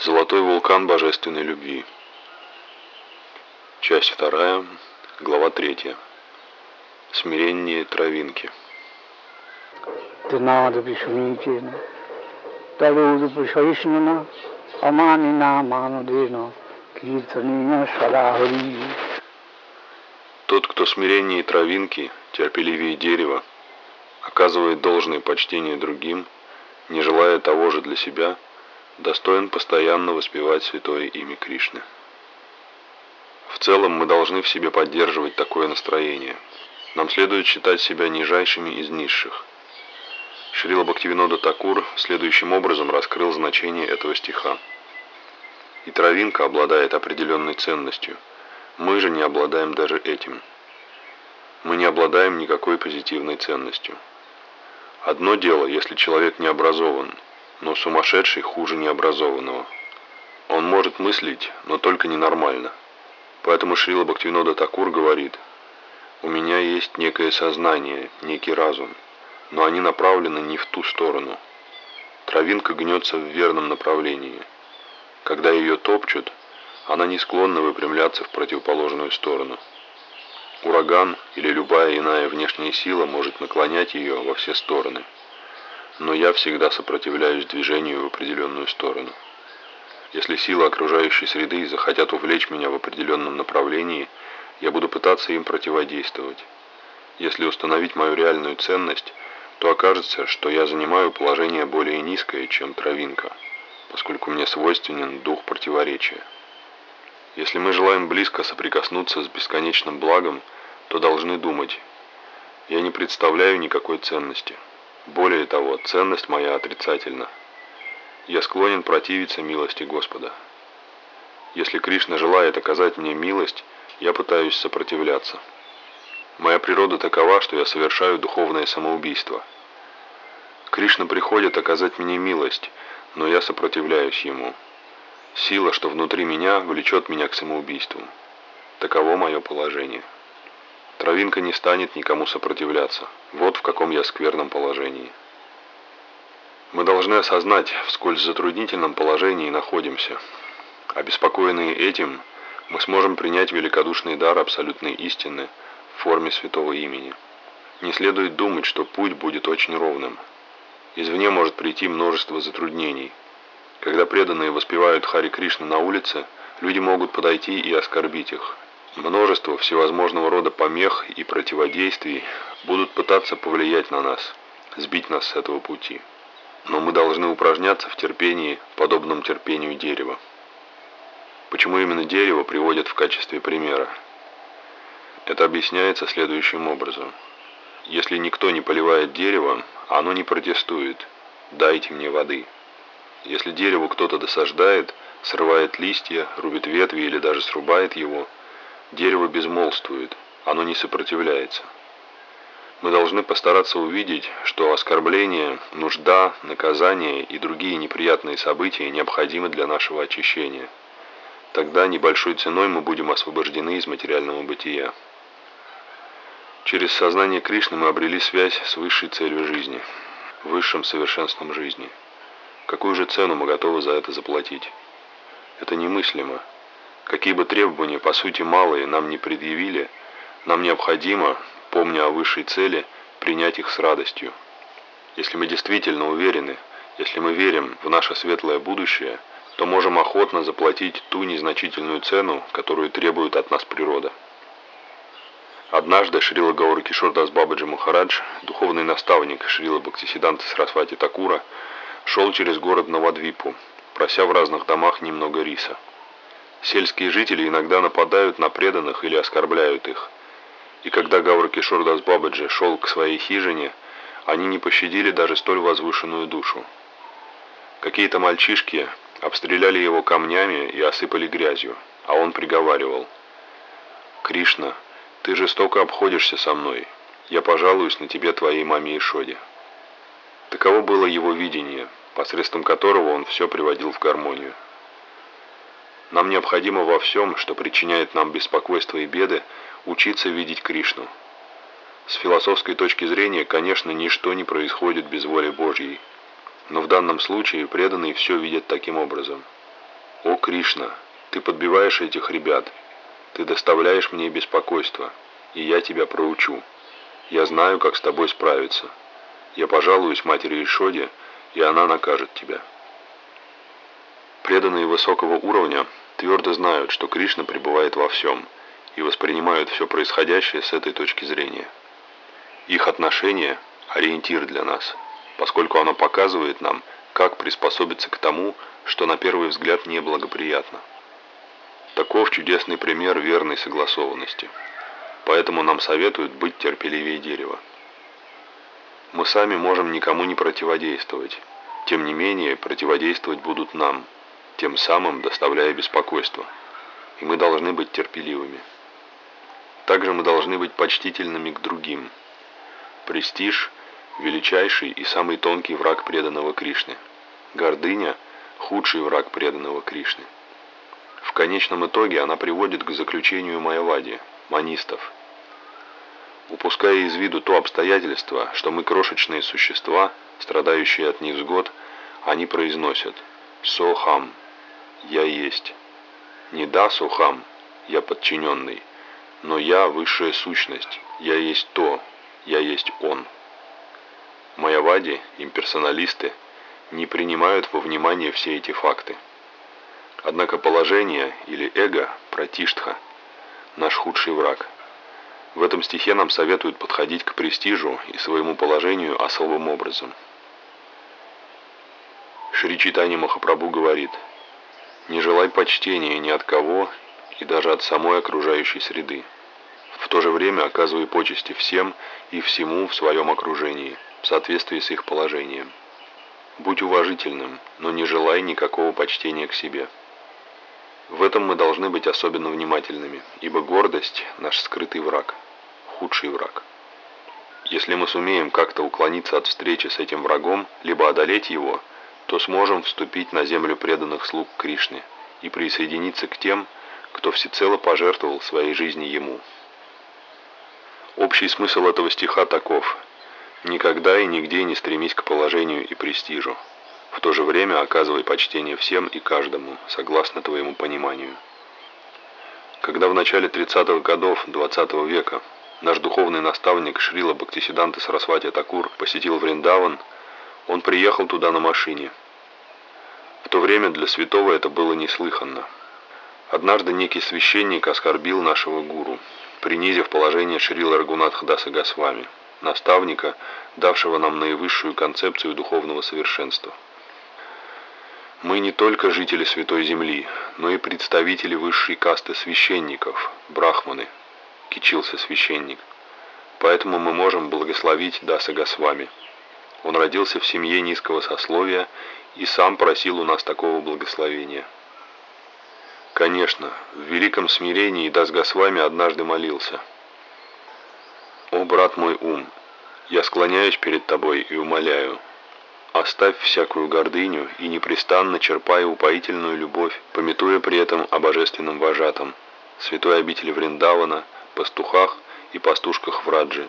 Золотой вулкан божественной любви. Часть вторая, глава третья. Смирение травинки. Днада Бишунитина, Даруду Пушаишнана, Аманина Манудина, Киртанина Шарахари. Тот, кто смирение травинки, терпеливее дерева, оказывает должное почтение другим, не желая того же для себя, достоин постоянно воспевать святое имя Кришны. В целом мы должны в себе поддерживать такое настроение. Нам следует считать себя нижайшими из низших. Шрила Бхактивинода Такур следующим образом раскрыл значение этого стиха. И травинка обладает определенной ценностью. Мы же не обладаем даже этим. Мы не обладаем никакой позитивной ценностью. Одно дело, если человек не образован, но сумасшедший хуже необразованного. Он может мыслить, но только ненормально. Поэтому Шрила Бхактивинода Такур говорит, «У меня есть некое сознание, некий разум, но они направлены не в ту сторону. Травинка гнется в верном направлении. Когда ее топчут, она не склонна выпрямляться в противоположную сторону. Ураган или любая иная внешняя сила может наклонять ее во все стороны но я всегда сопротивляюсь движению в определенную сторону. Если силы окружающей среды захотят увлечь меня в определенном направлении, я буду пытаться им противодействовать. Если установить мою реальную ценность, то окажется, что я занимаю положение более низкое, чем травинка, поскольку мне свойственен дух противоречия. Если мы желаем близко соприкоснуться с бесконечным благом, то должны думать, я не представляю никакой ценности. Более того, ценность моя отрицательна. Я склонен противиться милости Господа. Если Кришна желает оказать мне милость, я пытаюсь сопротивляться. Моя природа такова, что я совершаю духовное самоубийство. Кришна приходит оказать мне милость, но я сопротивляюсь ему. Сила, что внутри меня, влечет меня к самоубийству. Таково мое положение. Травинка не станет никому сопротивляться. Вот в каком я скверном положении. Мы должны осознать, в сколь затруднительном положении находимся. Обеспокоенные этим, мы сможем принять великодушный дар абсолютной истины в форме святого имени. Не следует думать, что путь будет очень ровным. Извне может прийти множество затруднений. Когда преданные воспевают Хари Кришна на улице, люди могут подойти и оскорбить их, Множество всевозможного рода помех и противодействий будут пытаться повлиять на нас, сбить нас с этого пути. Но мы должны упражняться в терпении, подобном терпению дерева. Почему именно дерево приводят в качестве примера? Это объясняется следующим образом. Если никто не поливает дерево, оно не протестует. Дайте мне воды. Если дереву кто-то досаждает, срывает листья, рубит ветви или даже срубает его – Дерево безмолвствует, оно не сопротивляется. Мы должны постараться увидеть, что оскорбление, нужда, наказание и другие неприятные события необходимы для нашего очищения. Тогда небольшой ценой мы будем освобождены из материального бытия. Через сознание Кришны мы обрели связь с высшей целью жизни, высшим совершенством жизни. Какую же цену мы готовы за это заплатить? Это немыслимо. Какие бы требования, по сути малые, нам не предъявили, нам необходимо, помня о высшей цели, принять их с радостью. Если мы действительно уверены, если мы верим в наше светлое будущее, то можем охотно заплатить ту незначительную цену, которую требует от нас природа. Однажды Шрила Гаура Кишордас Бабаджи Махарадж, духовный наставник Шрила Бхактисиданта Сарасвати Такура, шел через город Навадвипу, прося в разных домах немного риса. Сельские жители иногда нападают на преданных или оскорбляют их. И когда Гаура Кишордас Бабаджи шел к своей хижине, они не пощадили даже столь возвышенную душу. Какие-то мальчишки обстреляли его камнями и осыпали грязью, а он приговаривал. «Кришна, ты жестоко обходишься со мной. Я пожалуюсь на тебе твоей маме Ишоде». Таково было его видение, посредством которого он все приводил в гармонию. Нам необходимо во всем, что причиняет нам беспокойство и беды, учиться видеть Кришну. С философской точки зрения, конечно, ничто не происходит без воли Божьей. Но в данном случае преданные все видят таким образом. «О, Кришна, ты подбиваешь этих ребят, ты доставляешь мне беспокойство, и я тебя проучу. Я знаю, как с тобой справиться. Я пожалуюсь матери Ишоде, и она накажет тебя». Преданные высокого уровня твердо знают, что Кришна пребывает во всем, и воспринимают все происходящее с этой точки зрения. Их отношение – ориентир для нас, поскольку оно показывает нам, как приспособиться к тому, что на первый взгляд неблагоприятно. Таков чудесный пример верной согласованности. Поэтому нам советуют быть терпеливее дерева. Мы сами можем никому не противодействовать. Тем не менее, противодействовать будут нам – тем самым доставляя беспокойство. И мы должны быть терпеливыми. Также мы должны быть почтительными к другим. Престиж – величайший и самый тонкий враг преданного Кришне. Гордыня – худший враг преданного Кришне. В конечном итоге она приводит к заключению майавади, манистов. Упуская из виду то обстоятельство, что мы крошечные существа, страдающие от невзгод, они произносят «Сохам» я есть. Не да, Сухам, я подчиненный, но я высшая сущность, я есть то, я есть он. Майавади, имперсоналисты, не принимают во внимание все эти факты. Однако положение или эго, пратиштха, наш худший враг. В этом стихе нам советуют подходить к престижу и своему положению особым образом. Шри Читани Махапрабху говорит – не желай почтения ни от кого и даже от самой окружающей среды. В то же время оказывай почести всем и всему в своем окружении, в соответствии с их положением. Будь уважительным, но не желай никакого почтения к себе. В этом мы должны быть особенно внимательными, ибо гордость – наш скрытый враг, худший враг. Если мы сумеем как-то уклониться от встречи с этим врагом, либо одолеть его – то сможем вступить на землю преданных слуг Кришне и присоединиться к тем, кто всецело пожертвовал своей жизнью Ему. Общий смысл этого стиха таков. Никогда и нигде не стремись к положению и престижу. В то же время оказывай почтение всем и каждому, согласно твоему пониманию. Когда в начале 30-х годов 20 -го века наш духовный наставник Шрила Бхактисиданта Сарасвати Такур посетил Вриндаван – он приехал туда на машине. В то время для святого это было неслыханно. Однажды некий священник оскорбил нашего гуру, принизив положение Шрила Рагунатха Госвами, наставника, давшего нам наивысшую концепцию духовного совершенства. Мы не только жители Святой Земли, но и представители высшей касты священников, брахманы, кичился священник. Поэтому мы можем благословить Даса Госвами. Он родился в семье низкого сословия и сам просил у нас такого благословения. Конечно, в великом смирении Дасгасвами однажды молился. «О, брат мой ум, я склоняюсь перед тобой и умоляю, оставь всякую гордыню и непрестанно черпай упоительную любовь, пометуя при этом о божественном вожатом, святой обители Вриндавана, пастухах и пастушках Враджи,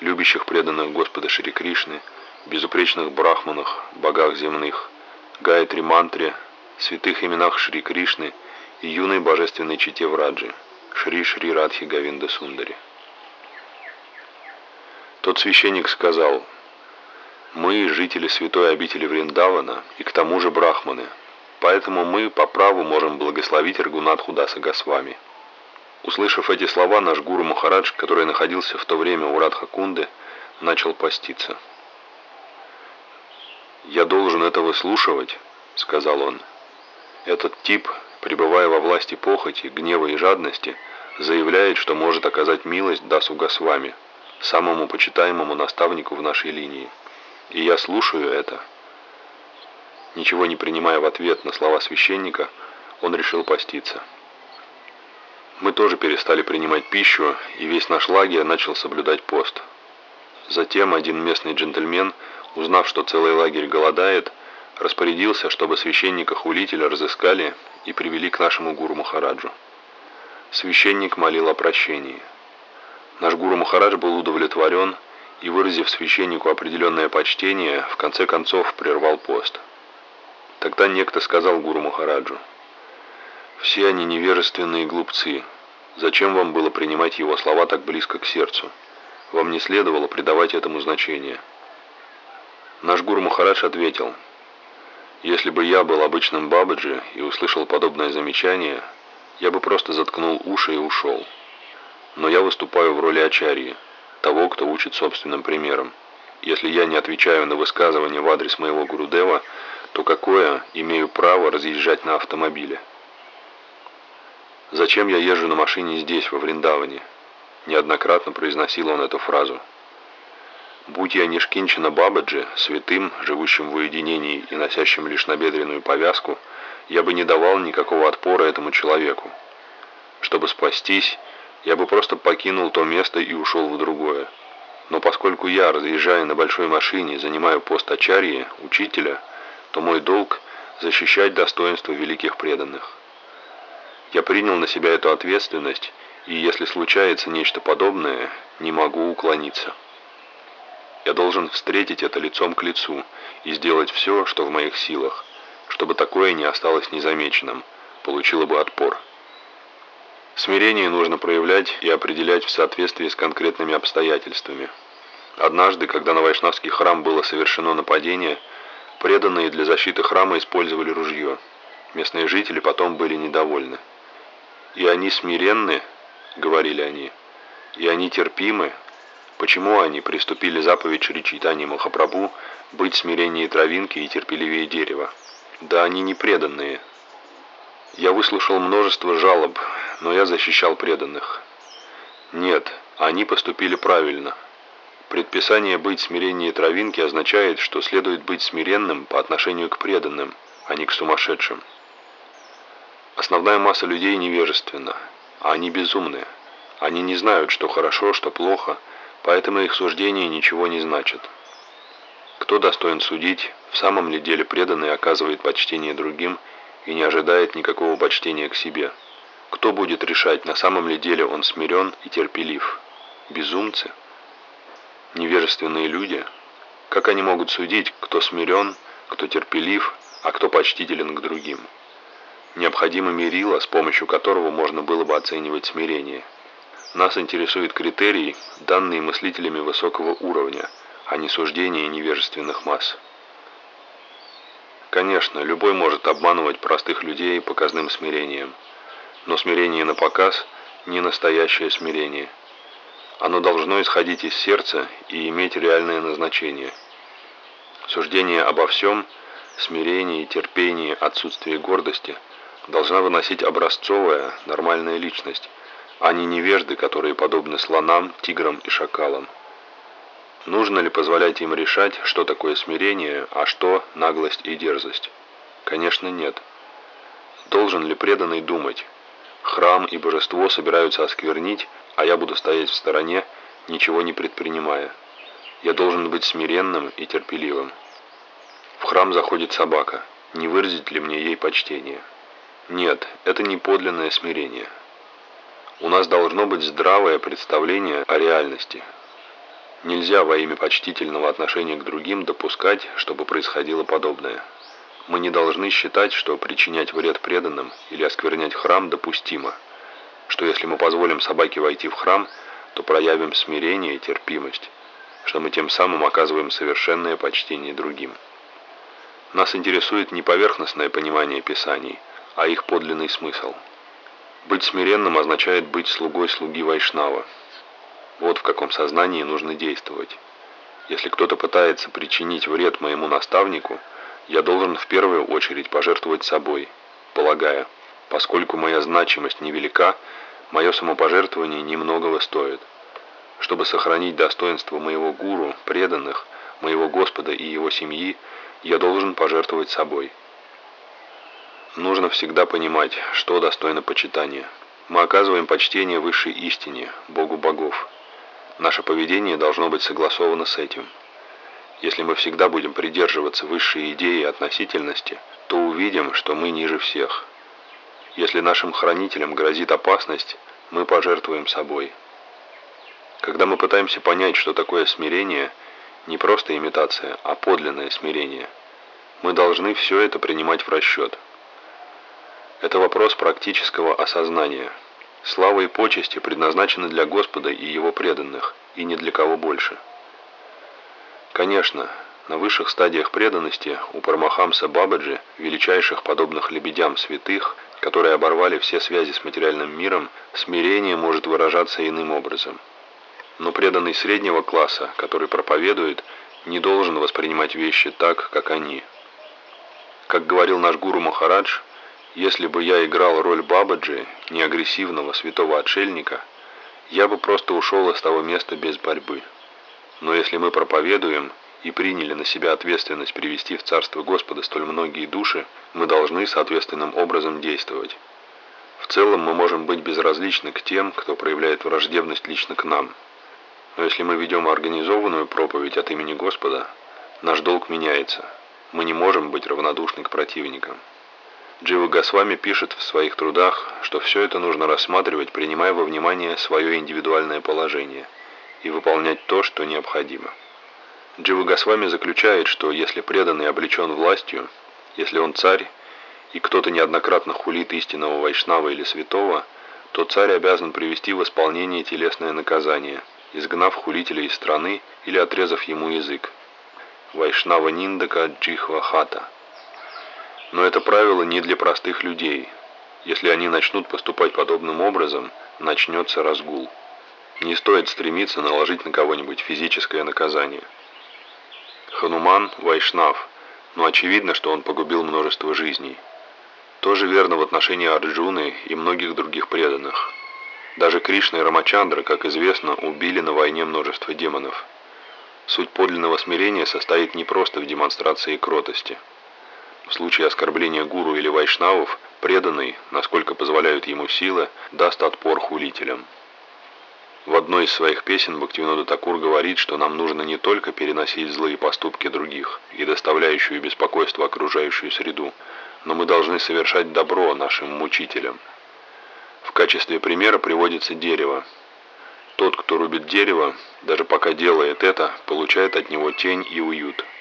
любящих преданных Господа Шри Кришны, безупречных брахманах, богах земных, Гайатри Мантре, святых именах Шри Кришны и юной божественной чите Враджи, Шри Шри Радхи Гавинда Сундари. Тот священник сказал, «Мы жители святой обители Вриндавана и к тому же брахманы, поэтому мы по праву можем благословить Рагунатху Даса Госвами». Услышав эти слова, наш гуру Махарадж, который находился в то время у Радхакунды, начал поститься. «Я должен это выслушивать», — сказал он. «Этот тип, пребывая во власти похоти, гнева и жадности, заявляет, что может оказать милость Дасу Госвами, самому почитаемому наставнику в нашей линии. И я слушаю это». Ничего не принимая в ответ на слова священника, он решил поститься. Мы тоже перестали принимать пищу, и весь наш лагерь начал соблюдать пост. Затем один местный джентльмен – узнав, что целый лагерь голодает, распорядился, чтобы священника-хулителя разыскали и привели к нашему гуру Махараджу. Священник молил о прощении. Наш гуру Махарадж был удовлетворен и, выразив священнику определенное почтение, в конце концов прервал пост. Тогда некто сказал гуру Махараджу, Все они невежественные глупцы. Зачем вам было принимать его слова так близко к сердцу? Вам не следовало придавать этому значение. Наш гуру Махарадж ответил, «Если бы я был обычным Бабаджи и услышал подобное замечание, я бы просто заткнул уши и ушел. Но я выступаю в роли Ачарьи, того, кто учит собственным примером. Если я не отвечаю на высказывание в адрес моего Гурудева, то какое имею право разъезжать на автомобиле? Зачем я езжу на машине здесь, во Вриндаване? Неоднократно произносил он эту фразу. Будь я Нишкинчина Бабаджи, святым, живущим в уединении и носящим лишь набедренную повязку, я бы не давал никакого отпора этому человеку. Чтобы спастись, я бы просто покинул то место и ушел в другое. Но поскольку я, разъезжая на большой машине, занимаю пост Ачарьи, учителя, то мой долг – защищать достоинство великих преданных. Я принял на себя эту ответственность, и если случается нечто подобное, не могу уклониться. Я должен встретить это лицом к лицу и сделать все, что в моих силах, чтобы такое не осталось незамеченным, получило бы отпор. Смирение нужно проявлять и определять в соответствии с конкретными обстоятельствами. Однажды, когда на Вайшнавский храм было совершено нападение, преданные для защиты храма использовали ружье. Местные жители потом были недовольны. «И они смиренны», — говорили они, — «и они терпимы». Почему они приступили заповедь Шри Чайтани быть смиреннее травинки и терпеливее дерева? Да они не преданные. Я выслушал множество жалоб, но я защищал преданных. Нет, они поступили правильно. Предписание быть смиреннее травинки означает, что следует быть смиренным по отношению к преданным, а не к сумасшедшим. Основная масса людей невежественна, а они безумны. Они не знают, что хорошо, что плохо, поэтому их суждения ничего не значат. Кто достоин судить, в самом ли деле преданный оказывает почтение другим и не ожидает никакого почтения к себе? Кто будет решать, на самом ли деле он смирен и терпелив? Безумцы? Невежественные люди? Как они могут судить, кто смирен, кто терпелив, а кто почтителен к другим? Необходимо мерило, с помощью которого можно было бы оценивать смирение. Нас интересует критерий, данные мыслителями высокого уровня, а не суждения невежественных масс. Конечно, любой может обманывать простых людей показным смирением, но смирение на показ – не настоящее смирение. Оно должно исходить из сердца и иметь реальное назначение. Суждение обо всем – смирение, терпение, отсутствие гордости – должна выносить образцовая, нормальная личность, не невежды, которые подобны слонам, тиграм и шакалам. Нужно ли позволять им решать, что такое смирение, а что наглость и дерзость? Конечно, нет. Должен ли преданный думать, храм и божество собираются осквернить, а я буду стоять в стороне, ничего не предпринимая? Я должен быть смиренным и терпеливым. В храм заходит собака. Не выразить ли мне ей почтение? Нет, это не подлинное смирение. У нас должно быть здравое представление о реальности. Нельзя во имя почтительного отношения к другим допускать, чтобы происходило подобное. Мы не должны считать, что причинять вред преданным или осквернять храм допустимо, что если мы позволим собаке войти в храм, то проявим смирение и терпимость, что мы тем самым оказываем совершенное почтение другим. Нас интересует не поверхностное понимание Писаний – а их подлинный смысл. Быть смиренным означает быть слугой слуги Вайшнава. Вот в каком сознании нужно действовать. Если кто-то пытается причинить вред моему наставнику, я должен в первую очередь пожертвовать собой, полагая, поскольку моя значимость невелика, мое самопожертвование немногого стоит. Чтобы сохранить достоинство моего гуру, преданных, моего Господа и его семьи, я должен пожертвовать собой. Нужно всегда понимать, что достойно почитания. Мы оказываем почтение высшей истине, Богу богов. Наше поведение должно быть согласовано с этим. Если мы всегда будем придерживаться высшей идеи относительности, то увидим, что мы ниже всех. Если нашим хранителям грозит опасность, мы пожертвуем собой. Когда мы пытаемся понять, что такое смирение, не просто имитация, а подлинное смирение, мы должны все это принимать в расчет – Это вопрос практического осознания. Слава и почести предназначены для Господа и Его преданных, и ни для кого больше. Конечно, на высших стадиях преданности у Парамахамса Бабаджи, величайших подобных лебедям святых, которые оборвали все связи с материальным миром, смирение может выражаться иным образом. Но преданный среднего класса, который проповедует, не должен воспринимать вещи так, как они. Как говорил наш гуру Махарадж, если бы я играл роль Бабаджи, неагрессивного святого отшельника, я бы просто ушел из того места без борьбы. Но если мы проповедуем и приняли на себя ответственность привести в Царство Господа столь многие души, мы должны соответственным образом действовать. В целом мы можем быть безразличны к тем, кто проявляет враждебность лично к нам. Но если мы ведем организованную проповедь от имени Господа, наш долг меняется. Мы не можем быть равнодушны к противникам. Джива Госвами пишет в своих трудах, что все это нужно рассматривать, принимая во внимание свое индивидуальное положение и выполнять то, что необходимо. Джива Госвами заключает, что если преданный облечен властью, если он царь, и кто-то неоднократно хулит истинного вайшнава или святого, то царь обязан привести в исполнение телесное наказание, изгнав хулителя из страны или отрезав ему язык. Вайшнава Ниндака Джихва Хата – но это правило не для простых людей. Если они начнут поступать подобным образом, начнется разгул. Не стоит стремиться наложить на кого-нибудь физическое наказание. Хануман – Вайшнав, но очевидно, что он погубил множество жизней. Тоже верно в отношении Арджуны и многих других преданных. Даже Кришна и Рамачандра, как известно, убили на войне множество демонов. Суть подлинного смирения состоит не просто в демонстрации кротости – в случае оскорбления гуру или вайшнавов, преданный, насколько позволяют ему силы, даст отпор хулителям. В одной из своих песен Бхактивинода Такур говорит, что нам нужно не только переносить злые поступки других и доставляющую беспокойство окружающую среду, но мы должны совершать добро нашим мучителям. В качестве примера приводится дерево. Тот, кто рубит дерево, даже пока делает это, получает от него тень и уют –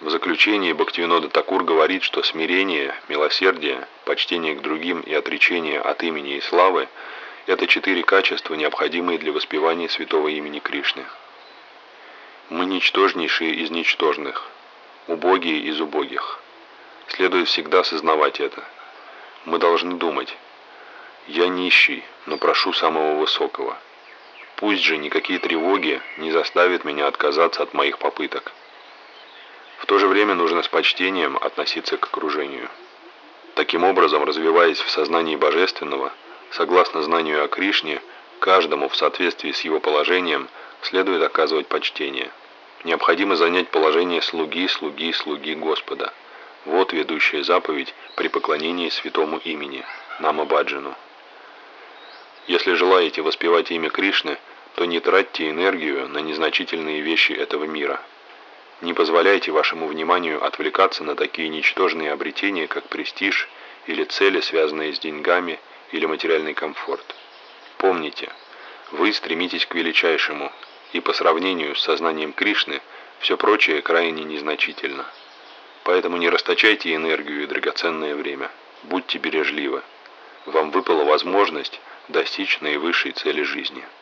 в заключении Бхактивинода Такур говорит, что смирение, милосердие, почтение к другим и отречение от имени и славы – это четыре качества, необходимые для воспевания святого имени Кришны. Мы ничтожнейшие из ничтожных, убогие из убогих. Следует всегда сознавать это. Мы должны думать, я нищий, но прошу самого высокого. Пусть же никакие тревоги не заставят меня отказаться от моих попыток. В то же время нужно с почтением относиться к окружению. Таким образом, развиваясь в сознании Божественного, согласно знанию о Кришне, каждому в соответствии с его положением следует оказывать почтение. Необходимо занять положение слуги, слуги, слуги Господа. Вот ведущая заповедь при поклонении святому имени, Намабаджину. Если желаете воспевать имя Кришны, то не тратьте энергию на незначительные вещи этого мира – не позволяйте вашему вниманию отвлекаться на такие ничтожные обретения, как престиж или цели, связанные с деньгами или материальный комфорт. Помните, вы стремитесь к величайшему, и по сравнению с сознанием Кришны все прочее крайне незначительно. Поэтому не расточайте энергию и драгоценное время. Будьте бережливы. Вам выпала возможность достичь наивысшей цели жизни –